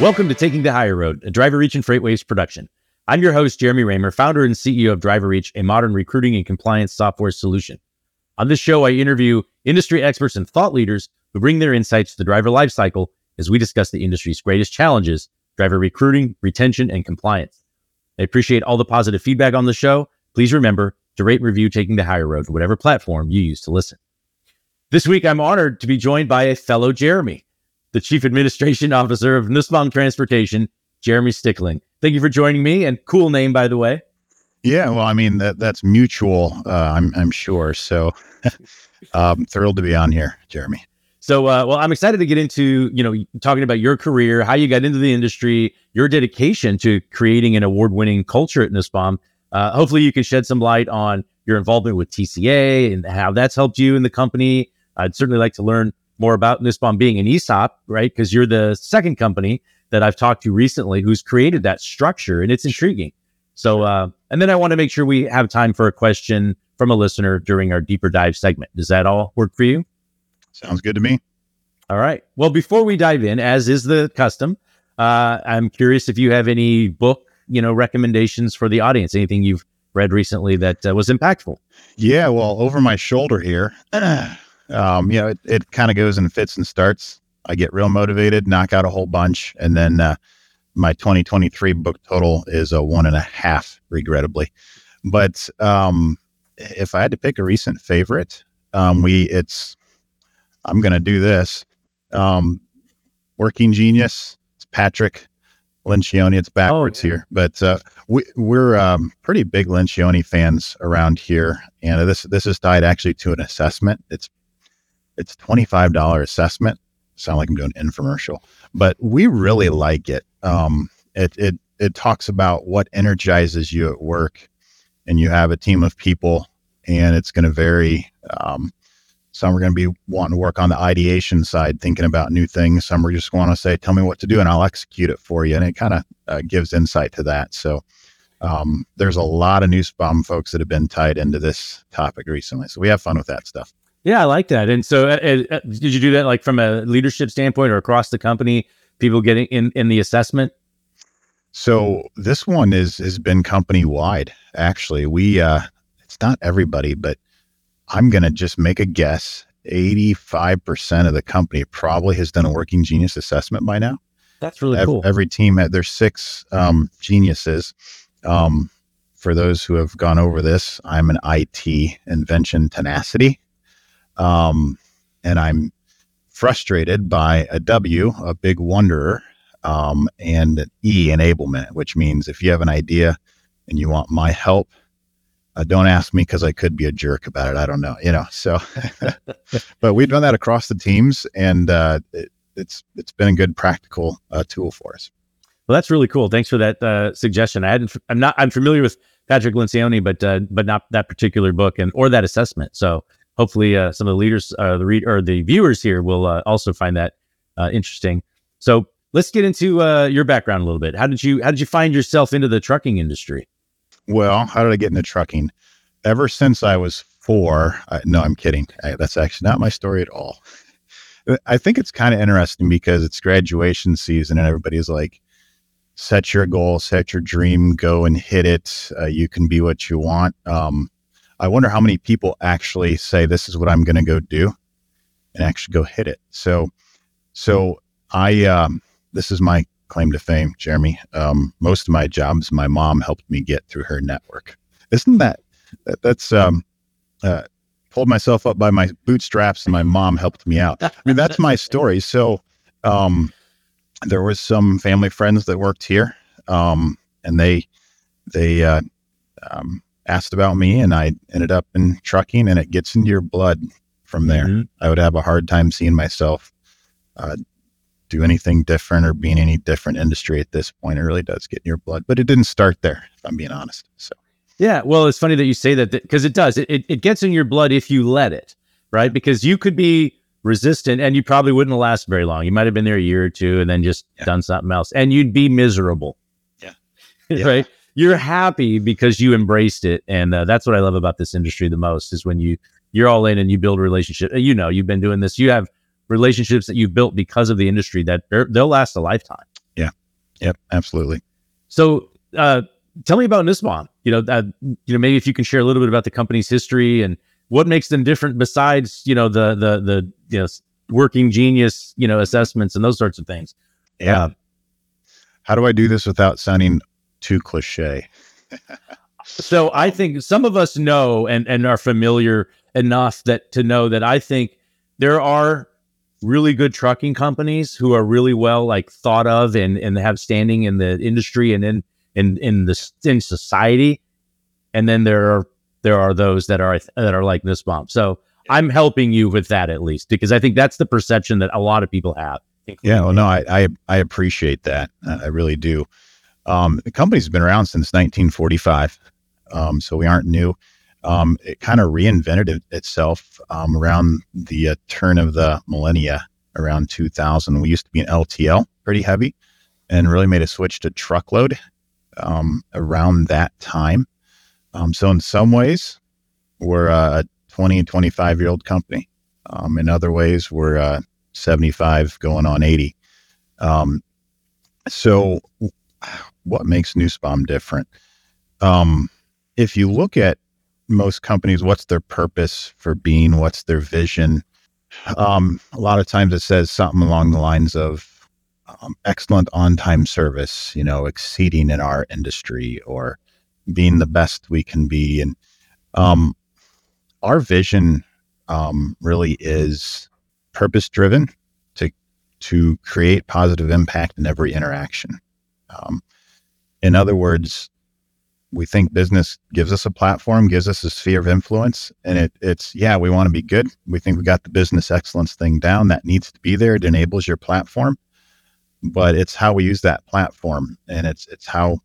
Welcome to Taking the Hire Road, a DriverReach and FreightWaves production. I'm your host, Jeremy Reymer, founder and CEO of DriverReach, a modern recruiting and compliance software solution. On this show, I interview industry experts and thought leaders who bring their insights to the driver lifecycle as we discuss the industry's greatest challenges driver recruiting, retention, and compliance. I appreciate all the positive feedback on the show. Please remember to rate and review Taking the Hire Road, whatever platform you use to listen. This week, I'm honored to be joined by a fellow Jeremy, the Chief Administration Officer of Nussbaum Transportation, Jeremy Stickling. Thank you for joining me, and cool name, by the way. Yeah, well, I mean that that's mutual. Uh, I'm I'm sure. So, I'm thrilled to be on here, Jeremy. So, uh, well, I'm excited to get into you know talking about your career, how you got into the industry, your dedication to creating an award-winning culture at Nussbaum. Uh, hopefully, you can shed some light on your involvement with TCA and how that's helped you in the company. I'd certainly like to learn more about Nussbaum being an ESOP, right? Because you're the second company that I've talked to recently who's created that structure, and it's intriguing. So, uh, and then I want to make sure we have time for a question from a listener during our deeper dive segment. Does that all work for you? Sounds good to me. All right. Well, before we dive in, as is the custom, uh, I'm curious if you have any book, you know, recommendations for the audience. Anything you've read recently that uh, was impactful? Yeah. Well, over my shoulder here, um, you know, it, it kind of goes in fits and starts. I get real motivated, knock out a whole bunch, and then uh, my 2023 book total is a one and a half, regrettably. But um, if I had to pick a recent favorite, um, we it's I'm going to do this. Um, Working Genius. It's Patrick Lencioni. It's backwards oh, yeah. here, but uh, we, we're um, pretty big Lencioni fans around here, and this this is tied actually to an assessment. It's it's twenty five dollar assessment. Sound like I'm doing infomercial, but we really like it. Um, it it it talks about what energizes you at work, and you have a team of people, and it's going to vary. Um, some are going to be wanting to work on the ideation side, thinking about new things. Some are just want to say, "Tell me what to do, and I'll execute it for you." And it kind of uh, gives insight to that. So um, there's a lot of Nussbaum folks that have been tied into this topic recently. So we have fun with that stuff. Yeah, I like that. And so, uh, uh, did you do that like from a leadership standpoint or across the company? People getting in in the assessment. So this one is has been company wide. Actually, we uh, it's not everybody, but I'm gonna just make a guess. 85% of the company probably has done a working genius assessment by now. That's really every, cool. Every team had there's six um, geniuses. Um, for those who have gone over this, I'm an IT invention tenacity. Um, and I'm frustrated by a W, a big wanderer, um, and an E, enablement, which means if you have an idea and you want my help, uh, don't ask me because I could be a jerk about it. I don't know, you know. So, but we've done that across the teams, and uh, it, it's it's been a good practical uh, tool for us. Well, that's really cool. Thanks for that uh, suggestion. I hadn't. I'm not. I'm familiar with Patrick Lencioni, but uh, but not that particular book and or that assessment. So hopefully uh, some of the leaders, uh, the read or the viewers here will uh, also find that uh, interesting. So let's get into uh, your background a little bit. How did you how did you find yourself into the trucking industry? Well, how did I get into trucking? Ever since I was four. I, no, I'm kidding. I, that's actually not my story at all. I think it's kind of interesting because it's graduation season and everybody's like, set your goal, set your dream, go and hit it. Uh, you can be what you want. Um, I wonder how many people actually say this is what I'm going to go do and actually go hit it. So, so I, um, this is my claim to fame, Jeremy. Um, most of my jobs, my mom helped me get through her network. Isn't that, that that's, um, uh, pulled myself up by my bootstraps and my mom helped me out. I mean, that's my story. So, um, there was some family friends that worked here, um, and they, they, uh, um, asked about me and I ended up in trucking and it gets into your blood from there. Mm-hmm. I would have a hard time seeing myself uh, do anything different or be in any different industry at this point. It really does get in your blood, but it didn't start there, if I'm being honest. So, yeah, well, it's funny that you say that because it does. It, it, it gets in your blood if you let it, right? Because you could be resistant and you probably wouldn't last very long. You might have been there a year or two and then just yeah. done something else and you'd be miserable. Yeah. yeah. right you're happy because you embraced it, and uh, that's what I love about this industry the most is when you you're all in and you build a relationship. You know, you've been doing this. You have relationships that you've built because of the industry that they'll last a lifetime. Yeah, Yep, absolutely. So, uh, tell me about Nussbaum. You know, uh, you know, maybe if you can share a little bit about the company's history and what makes them different besides, you know, the the the you know working genius, you know, assessments and those sorts of things. Yeah. Uh, How do I do this without sounding too cliche? so I think some of us know and and are familiar enough that to know that I think there are really good trucking companies who are really well like thought of and and have standing in the industry and in in in the in society. And then there are there are those that are that are like Nussbaum so i'm helping you with that at least because i think that's the perception that a lot of people have. Yeah well no i i, I appreciate that. I really do um, the company's been around since 1945 um, so we aren't new um, it kind of reinvented it, itself um, around the uh, turn of the millennia, around 2000. We used to be an LTL, pretty heavy, and really made a switch to truckload um, around that time. Um, so, in some ways, we're a 20 and 25 year old company. In other ways, we're uh, 75 going on 80. Um, so, what makes Nussbaum different? if you look at most companies what's their purpose for being? What's their vision? Um, a lot of times it says something along the lines of um, excellent on-time service you know exceeding in our industry or being the best we can be. And um, our vision um, really is purpose driven to to create positive impact in every interaction um, in other words we think business gives us a platform, gives us a sphere of influence, and it, it's yeah, we want to be good. We think we got the business excellence thing down. That needs to be there. It enables your platform, but it's how we use that platform, and it's it's how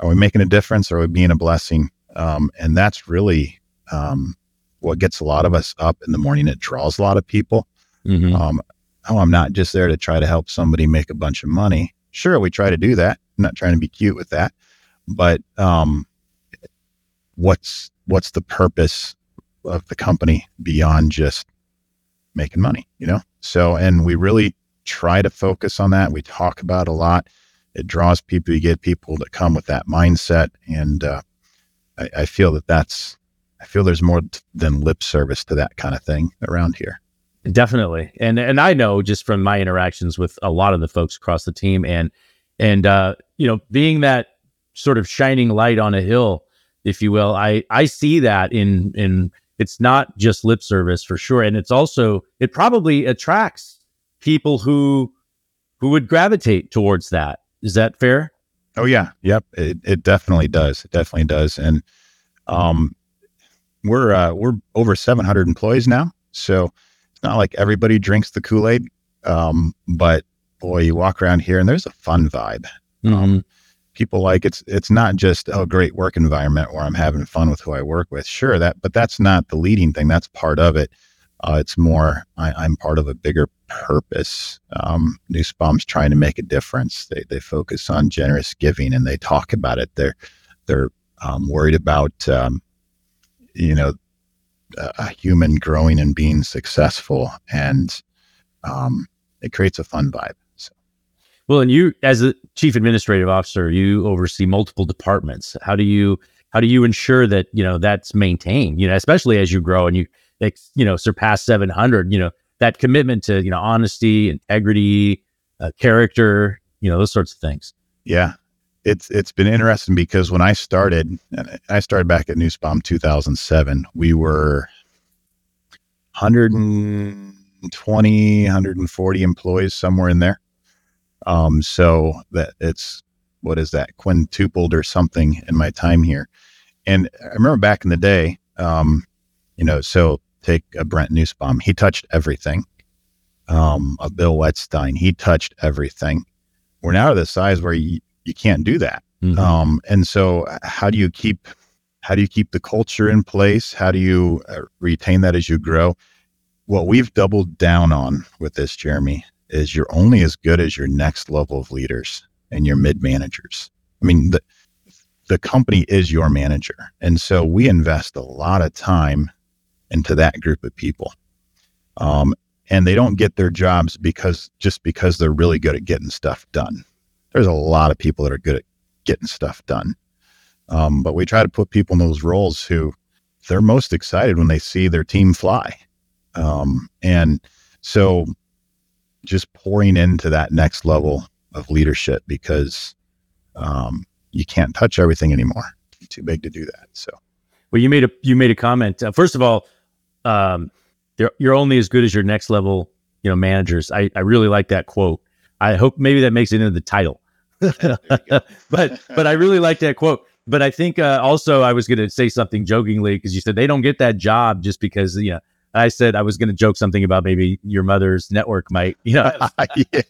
are we making a difference? Or are we being a blessing? Um, and that's really um, what gets a lot of us up in the morning. It draws a lot of people. Mm-hmm. Um, oh, I'm not just there to try to help somebody make a bunch of money. Sure, we try to do that. I'm not trying to be cute with that. But um, what's what's the purpose of the company beyond just making money you know? So and we really try to focus on that. We talk about a lot. It draws people you get people that come with that mindset. And uh, I, I, feel that that's i feel there's more than lip service to that kind of thing around here definitely and and i know just from my interactions with a lot of the folks across the team and and uh, you know being that sort of shining light on a hill, if you will. I I see that in in it's not just lip service for sure, and it's also it probably attracts people who who would gravitate towards that. Is that fair? Oh yeah, yep. It it definitely does. It definitely does. And um, we're uh, we're over 700 employees now, so it's not like everybody drinks the Kool Aid. Um, but boy, you walk around here and there's a fun vibe. Mm-hmm. Um, people like it's it's not just a great work environment where I'm having fun with who I work with. Sure, that but that's not the leading thing. That's part of it. Uh, it's more I, am part of a bigger purpose. Um, Nussbaum's trying to make a difference. They they focus on generous giving and they talk about it. They're they're um, worried about um, you know a human growing and being successful, and um, it creates a fun vibe. Well, and you, as a chief administrative officer, you oversee multiple departments. How do you how do you ensure that you know that's maintained? You know, especially as you grow and you you know surpass seven hundred. You know that commitment to you know honesty, integrity, uh, character. You know those sorts of things. Yeah, it's it's been interesting because when I started, I started back at Nussbaum 2007. We were 120, 140 employees somewhere in there. Um, so that it's what is that quintupled or something in my time here. And I remember back in the day, um, you know, so take a Brent Nussbaum, he touched everything. Um, a Bill Wetstein, he touched everything. We're now to the size where you, you can't do that. Mm-hmm. Um, and so how do you keep, how do you keep the culture in place? How do you uh, retain that as you grow? What we've doubled down on with this, Jeremy, is you're only as good as your next level of leaders and your mid managers. I mean, the, the company is your manager. And so we invest a lot of time into that group of people. Um, and they don't get their jobs because just because they're really good at getting stuff done. There's a lot of people that are good at getting stuff done. Um, but we try to put people in those roles who they're most excited when they see their team fly. Um, and so just pouring into that next level of leadership because um, you can't touch everything anymore. You're too big to do that. So, well, you made a you made a comment. Uh, first of all, um, you're only as good as your next level, you know, managers. I, I really like that quote. I hope maybe that makes it into the title. but but I really like that quote. But I think uh, also I was going to say something jokingly because you said they don't get that job just because you know I said I was going to joke something about maybe your mother's network might, you know. yeah.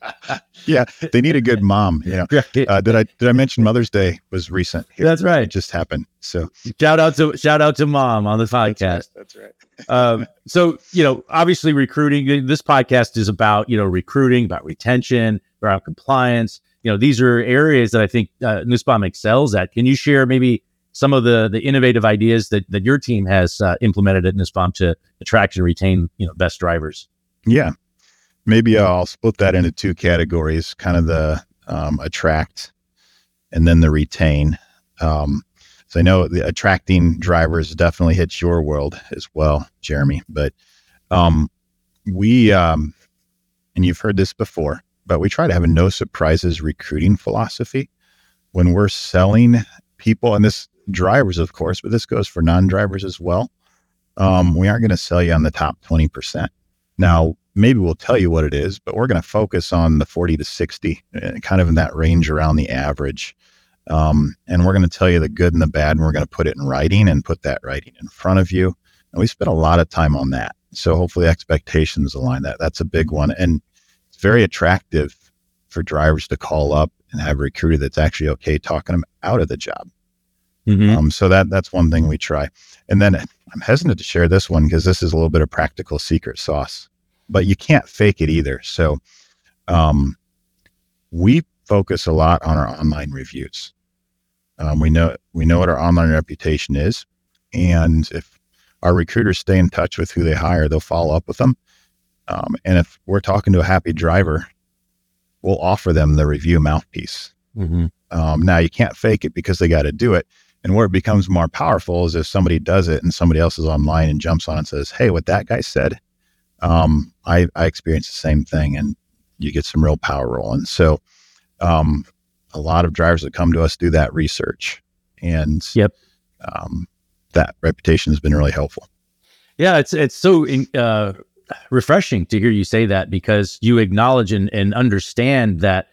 yeah, they need a good mom. You know, uh, did I did I mention Mother's Day was recent? Here. That's right. It just happened. So shout out to shout out to mom on the podcast. That's right. That's right. um, so you know, obviously recruiting. This podcast is about you know recruiting, about retention, about compliance. You know, these are areas that I think uh, Nussbaum excels at. Can you share maybe some of the the innovative ideas that that your team has uh, implemented at Nussbaum to attract and retain you know best drivers? Yeah, maybe I'll split that into two categories: kind of the um, attract, and then the retain. Um, so I know the attracting drivers definitely hits your world as well, Jeremy. But um, we, um, and you've heard this before, but we try to have a no surprises recruiting philosophy when we're selling people, and this drivers, of course, but this goes for non drivers as well. Um, we aren't going to sell you on the top 20%. Now, maybe we'll tell you what it is, but we're going to focus on the 40 to 60, uh, kind of in that range around the average. Um, and we're going to tell you the good and the bad, and we're going to put it in writing and put that writing in front of you. And we spent a lot of time on that. So hopefully expectations align that. That's a big one. And very attractive for drivers to call up and have a recruiter that's actually okay talking them out of the job. Mm-hmm. Um, so that that's one thing we try. And then I'm hesitant to share this one because this is a little bit of practical secret sauce, but you can't fake it either. So um, we focus a lot on our online reviews. Um, we know we know what our online reputation is, and if our recruiters stay in touch with who they hire, they'll follow up with them. Um, and if we're talking to a happy driver, we'll offer them the review mouthpiece. Mm-hmm. Um, now you can't fake it because they got to do it. And where it becomes more powerful is if somebody does it and somebody else is online and jumps on and says, Hey, what that guy said, um, I, I experienced the same thing. And you get some real power rolling. So, um, a lot of drivers that come to us do that research. And yep. Um, that reputation has been really helpful. Yeah, it's it's so uh, refreshing to hear you say that because you acknowledge and, and understand that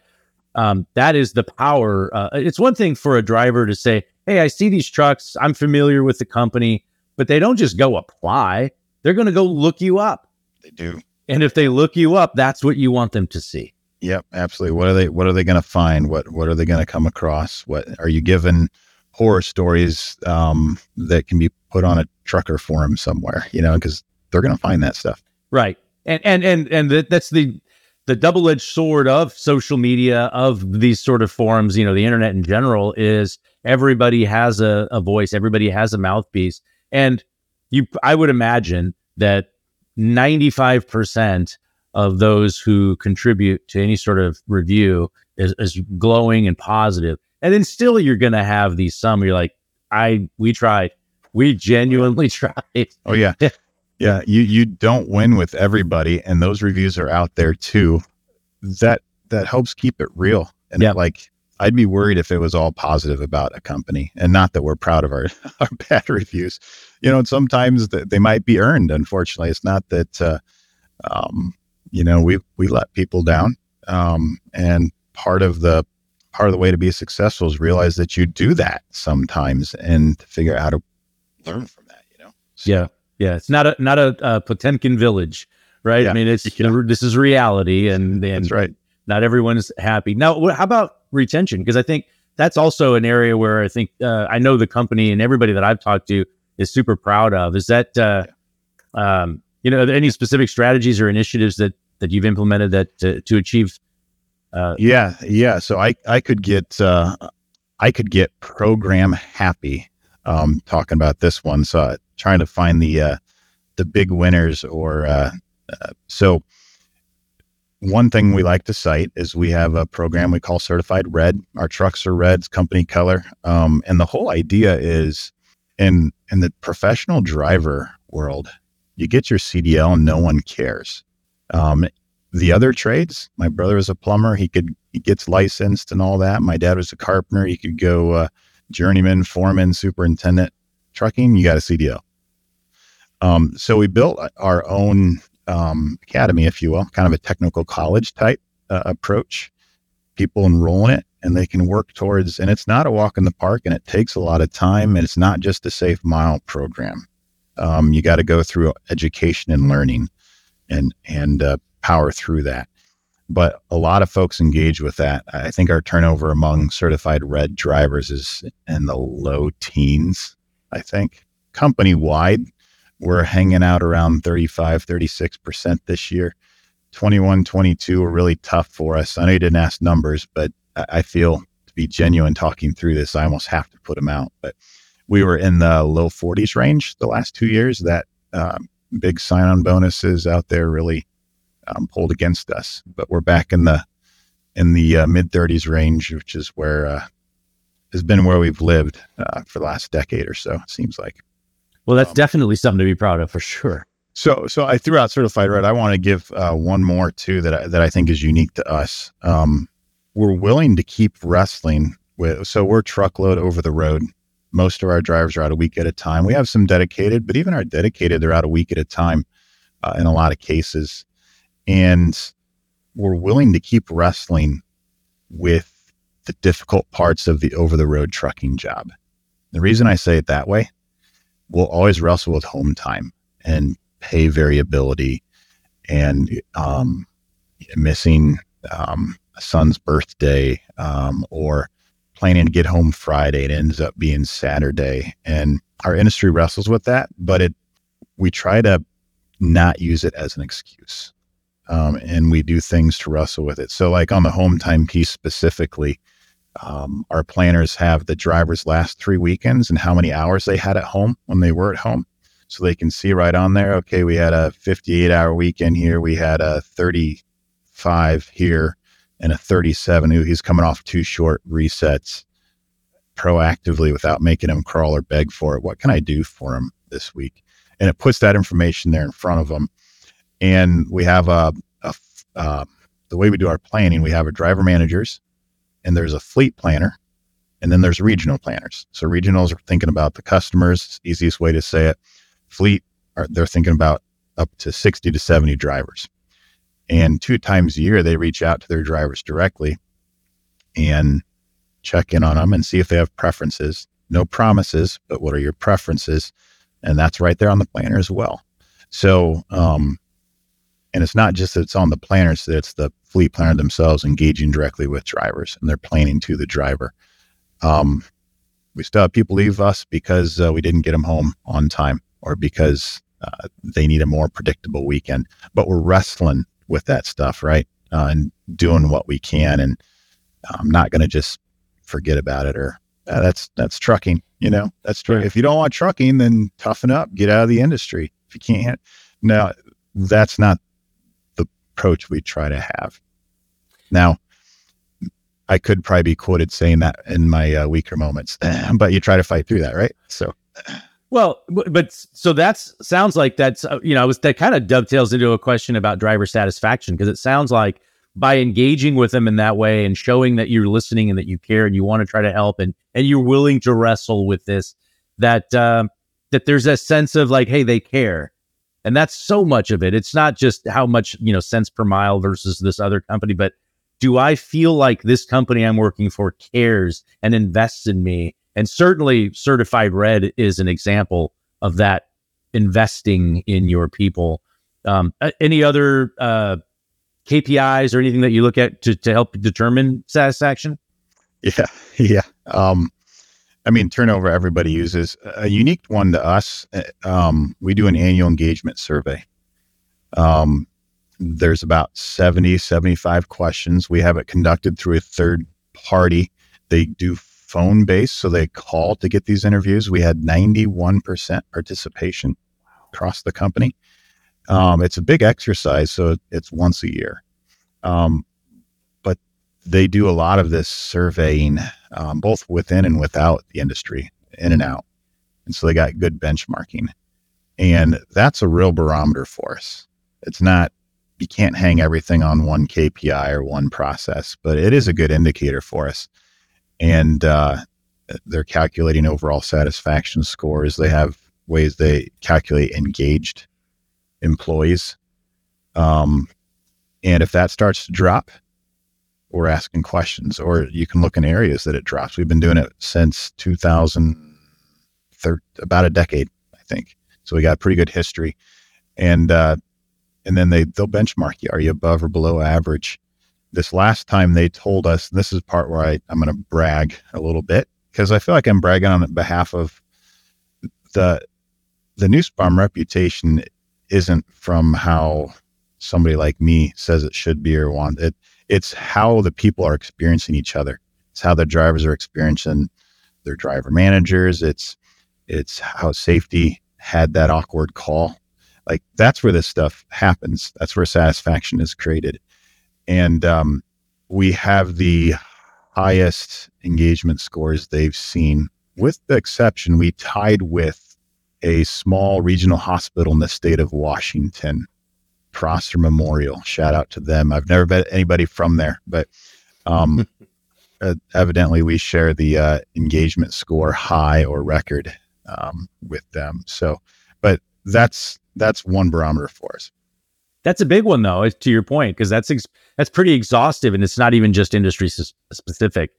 um, that is the power. Uh, it's one thing for a driver to say, hey, I see these trucks. I'm familiar with the company, but they don't just go apply. They're going to go look you up. They do. And if they look you up, that's what you want them to see. Yep, absolutely. What are they what are they going to find? What what are they going to come across? What are you given horror stories um, that can be put on a trucker forum somewhere, you know, because they're going to find that stuff. Right. And and and and that's the the double-edged sword of social media of these sort of forums, you know, the internet in general is everybody has a, a voice, everybody has a mouthpiece. And you, I would imagine that 95% of those who contribute to any sort of review is, is glowing and positive. And then still you're going to have these some you're like, I, we tried, we genuinely tried. Oh yeah. Yeah. You, you don't win with everybody. And those reviews are out there too. That, that helps keep it real. And yep. like, I'd be worried if it was all positive about a company and not that we're proud of our, our bad reviews. You know, sometimes they might be earned. Unfortunately, it's not that, uh, um, you know, we, we let people down. Um, and part of the, part of the way to be successful is realize that you do that sometimes and figure out how to learn from that, you know? So, yeah. Yeah. It's not a, not a, a Potemkin village, right? Yeah. I mean, it's, yeah. this is reality and, and that's right. Not everyone's happy. Now, how about retention because I think that's also an area where I think uh, I know the company and everybody that I've talked to is super proud of. Is that uh, um, you know any specific strategies or initiatives that that you've implemented that to, to achieve? Uh, yeah, yeah. So I I could get uh, I could get program happy um, talking about this one. So trying to find the uh, the big winners or uh, uh, so one thing we like to cite is we have a program we call Certified Red. Our trucks are reds, company color, um, and the whole idea is in in the professional driver world, you get your CDL and no one cares. Um, the other trades, my brother is a plumber. He could he gets licensed and all that. My dad was a carpenter. He could go uh, journeyman, foreman, superintendent. Trucking, you got a CDL. Um, so we built our own um, academy, if you will, kind of a technical college type uh, approach. People enroll in it and they can work towards, and it's not a walk in the park and it takes a lot of time and it's not just a safe mile program. Um, you got to go through education and learning and, and uh, power through that. But a lot of folks engage with that. I think our turnover among certified red drivers is in the low teens, I think. Company wide, we're hanging out around 35, 36% this year. 21, 22 were really tough for us. I know you didn't ask numbers, but I feel to be genuine talking through this, I almost have to put them out. But we were in the low 40s range the last two years. That um, big sign on bonuses out there really um, pulled against us. But we're back in the in the uh, mid 30s range, which is where uh, has been where we've lived uh, for the last decade or so. It seems like. Well, that's um, definitely something to be proud of for sure. So, so I threw out certified red. I want to give uh, one more too that I, that I think is unique to us. Um, we're willing to keep wrestling with. So we're truckload over the road. Most of our drivers are out a week at a time. We have some dedicated, but even our dedicated, they're out a week at a time uh, in a lot of cases. And we're willing to keep wrestling with the difficult parts of the over the road trucking job. The reason I say it that way we'll always wrestle with home time and pay variability and um, missing um, a son's birthday um, or planning to get home Friday. It ends up being Saturday. And our industry wrestles with that, but it we try to not use it as an excuse. Um, and we do things to wrestle with it. So, like on the home time piece specifically, um, our planners have the driver's last three weekends and how many hours they had at home when they were at home. So they can see right on there, okay, we had a 58 hour weekend here. We had a 35 here and a 37. Ooh, he's coming off two short resets proactively without making him crawl or beg for it. What can I do for him this week? And it puts that information there in front of them. And we have a, a uh, the way we do our planning, we have our driver managers and there's a fleet planner and then there's regional planners. So regionals are thinking about the customers, easiest way to say it. Fleet are they're thinking about up to 60 to 70 drivers. And two times a year they reach out to their drivers directly and check in on them and see if they have preferences. No promises, but what are your preferences? And that's right there on the planner as well. So um, and it's not just that it's on the planners, that it's the fleet planner themselves engaging directly with drivers and they're planning to the driver. Um, we still have people leave us because uh, we didn't get them home on time or because uh, they need a more predictable weekend. But we're wrestling with that stuff, right? Uh, and doing what we can. And I'm not going to just forget about it or uh, that's that's trucking. You know, that's true. If you don't want trucking, then toughen up, get out of the industry. If you can't, now that's not approach we try to have. Now, I could probably be quoted saying that in my uh, weaker moments, but you try to fight through that, right? So, well, but so that's sounds like that's uh, you know, I was that kind of dovetails into a question about driver satisfaction because it sounds like by engaging with them in that way and showing that you're listening and that you care and you want to try to help and and you're willing to wrestle with this that uh, that there's a sense of like, hey, they care and that's so much of it. It's not just how much, you know, cents per mile versus this other company, but do I feel like this company I'm working for cares and invests in me? And certainly certified red is an example of that investing in your people. Um, any other uh, KPIs or anything that you look at to, to help determine satisfaction? Yeah. Yeah. Um, I mean, turnover everybody uses. A unique one to us, uh, um, we do an annual engagement survey. Um, there's about 70, 75 questions. We have it conducted through a third party. They do phone based, so they call to get these interviews. We had 91% participation across the company. Um, it's a big exercise, so it's once a year. Um, they do a lot of this surveying, um, both within and without the industry, in and out. And so they got good benchmarking. And that's a real barometer for us. It's not, you can't hang everything on one KPI or one process, but it is a good indicator for us. And uh, they're calculating overall satisfaction scores. They have ways they calculate engaged employees. Um, and if that starts to drop, we're asking questions, or you can look in areas that it drops. We've been doing it since 2000, about a decade, I think. So we got pretty good history, and uh, and then they they'll benchmark you. Are you above or below average? This last time they told us, this is part where I, I'm going to brag a little bit because I feel like I'm bragging on behalf of the the Nussbaum reputation isn't from how somebody like me says it should be or want it. It's how the people are experiencing each other. It's how the drivers are experiencing their driver managers. It's it's how safety had that awkward call. Like that's where this stuff happens. That's where satisfaction is created. And um, we have the highest engagement scores they've seen, with the exception we tied with a small regional hospital in the state of Washington, Prosser Memorial. Shout out to them. I've never met anybody from there, but um, uh, evidently we share the uh, engagement score high or record um, with them. So, but that's that's one barometer for us. That's a big one, though, to your point, because that's ex- that's pretty exhaustive, and it's not even just industry s- specific.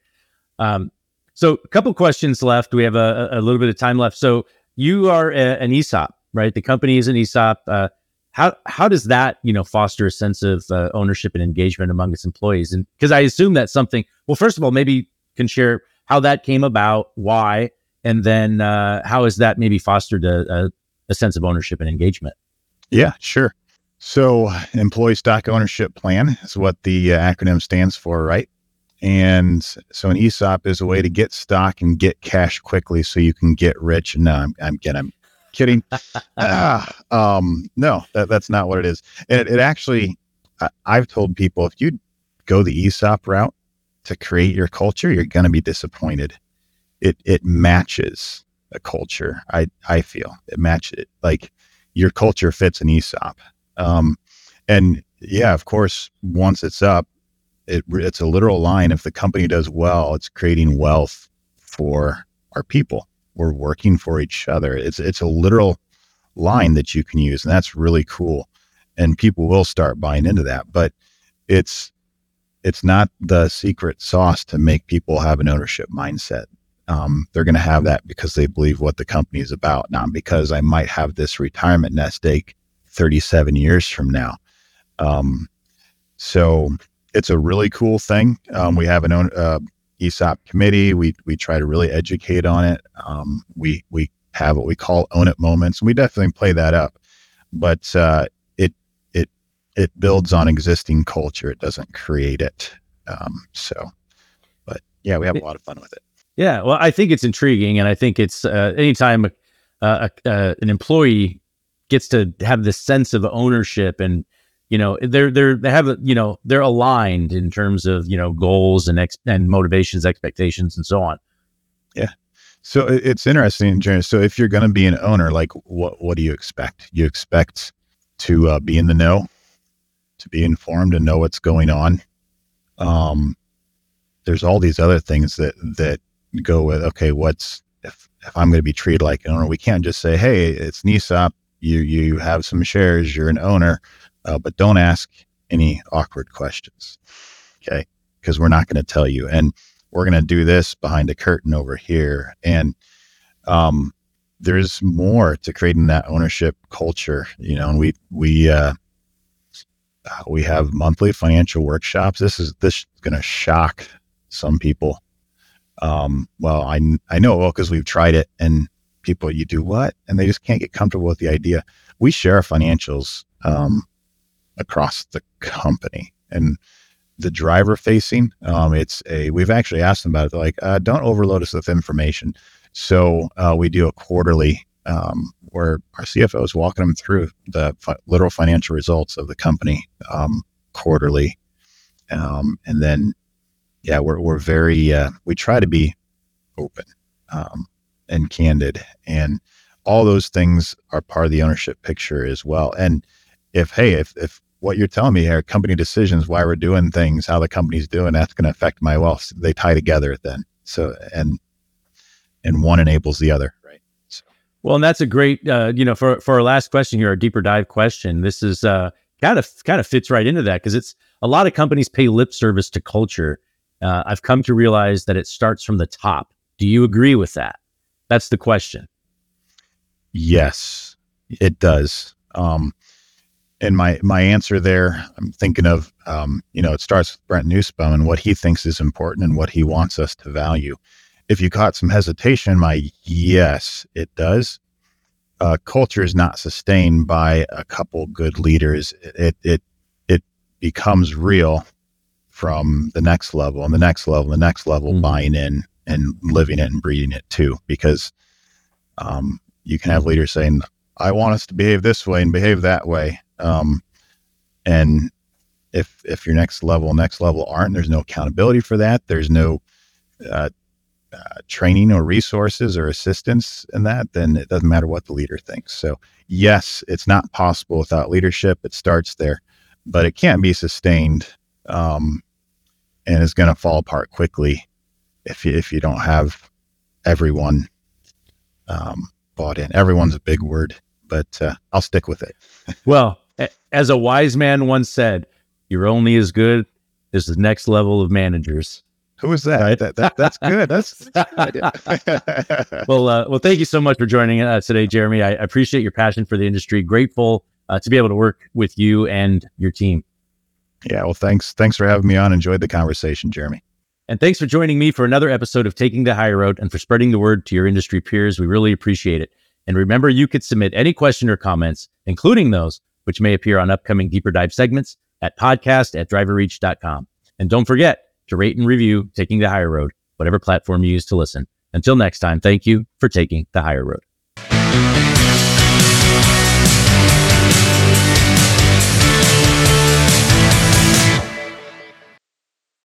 Um, so, a couple questions left. We have a, a little bit of time left. So, you are a, an ESOP, right? The company is an ESOP. Uh, how how does that you know foster a sense of uh, ownership and engagement among its employees? And because I assume that's something. Well, first of all, maybe can share how that came about, why, and then uh, how has that maybe fostered a, a, a sense of ownership and engagement? Yeah, sure. So, employee stock ownership plan is what the uh, acronym stands for, right? And so an ESOP is a way to get stock and get cash quickly so you can get rich. No, I'm, I'm kidding. I'm kidding. ah, um, no, that, that's not what it is. And it, it actually, I, I've told people if you go the ESOP route to create your culture, you're going to be disappointed. It, it matches a culture. I, I feel it matches it. Like your culture fits an ESOP. Um, and yeah, of course, once it's up, it, it's a literal line. If the company does well, it's creating wealth for our people. We're working for each other. It's it's a literal line that you can use, and that's really cool. And people will start buying into that. But it's it's not the secret sauce to make people have an ownership mindset. Um, they're going to have that because they believe what the company is about, not because I might have this retirement nest egg 37 years from now. Um, so it's a really cool thing. Um, we have an own uh, ESOP committee. We we try to really educate on it. Um, we we have what we call own it moments. and We definitely play that up, but uh, it it it builds on existing culture. It doesn't create it. Um, so, but yeah, we have a lot of fun with it. Yeah, well, I think it's intriguing, and I think it's uh, anytime uh, uh, an employee gets to have this sense of ownership and you know they're they're they have you know they're aligned in terms of you know goals and ex- and motivations expectations and so on. Yeah. So it's interesting Jeremy. so if you're going to be an owner like what what do you expect? You expect to uh, be in the know? To be informed and know what's going on? Um there's all these other things that that go with okay what's if if i'm going to be treated like an owner we can't just say hey it's an ESOP you you have some shares. You're an owner uh, but don't ask any awkward questions. Okay. Because we're not going to tell you. And we're going to do this behind a curtain over here. And um, there's more to creating that ownership culture, you know, and we, we, uh, we have monthly financial workshops. This is this is going to shock some people. Um, well, I I know well because we've tried it, and people you do what, and they just can't get comfortable with the idea. We share our financials um, across the company. And the driver facing, um, it's a, we've actually asked them about it. They're like, uh, don't overload us with information. So uh, we do a quarterly um, where our CFO is walking them through the fi- literal financial results of the company um, quarterly. Um, and then, yeah, we're, we're very, uh, we try to be open um, and candid. And all those things are part of the ownership picture as well. And if, hey, if, if what you're telling me here, company decisions, why we're doing things, how the company's doing, that's going to affect my wealth. They tie together then. So, and, and one enables the other, right? So. Well, and that's a great, uh, you know, for, for our last question here, our deeper dive question, this is, uh, kind of, kind of fits right into that because it's a lot of companies pay lip service to culture. Uh, I've come to realize that it starts from the top. Do you agree with that? That's the question. Yes, it does. Um, and my my answer there, I'm thinking of, um, you know, it starts with Brent Nussbaum and what he thinks is important and what he wants us to value. If you caught some hesitation, my yes, it does. Uh, culture is not sustained by a couple good leaders. It it it becomes real from the next level and the next level, and the next level, mm-hmm. buying in and living it and breeding it too. Because um, you can have leaders saying, "I want us to behave this way and behave that way," um, and if if your next level, next level aren't, there's no accountability for that. There's no uh, uh, training or resources or assistance in that, then it doesn't matter what the leader thinks. So, yes, it's not possible without leadership. It starts there, but it can't be sustained um, and is going to fall apart quickly if you, if you don't have everyone um, bought in. Everyone's a big word, but uh, I'll stick with it. well, as a wise man once said, you're only as good as the next level of managers. Who is that? Right? that, that that's good. That's, well, uh, well, thank you so much for joining us today, Jeremy. I appreciate your passion for the industry. Grateful uh, to be able to work with you and your team. Yeah, well, thanks. Thanks for having me on. Enjoyed the conversation, Jeremy. And thanks for joining me for another episode of Taking the High Road and for spreading the word to your industry peers. We really appreciate it. And remember, you could submit any question or comments, including those which may appear on upcoming deeper dive segments at podcast at driverreach.com. And don't forget to rate and review Taking the Hire Road, whatever platform you use to listen. Until next time, thank you for taking the higher road.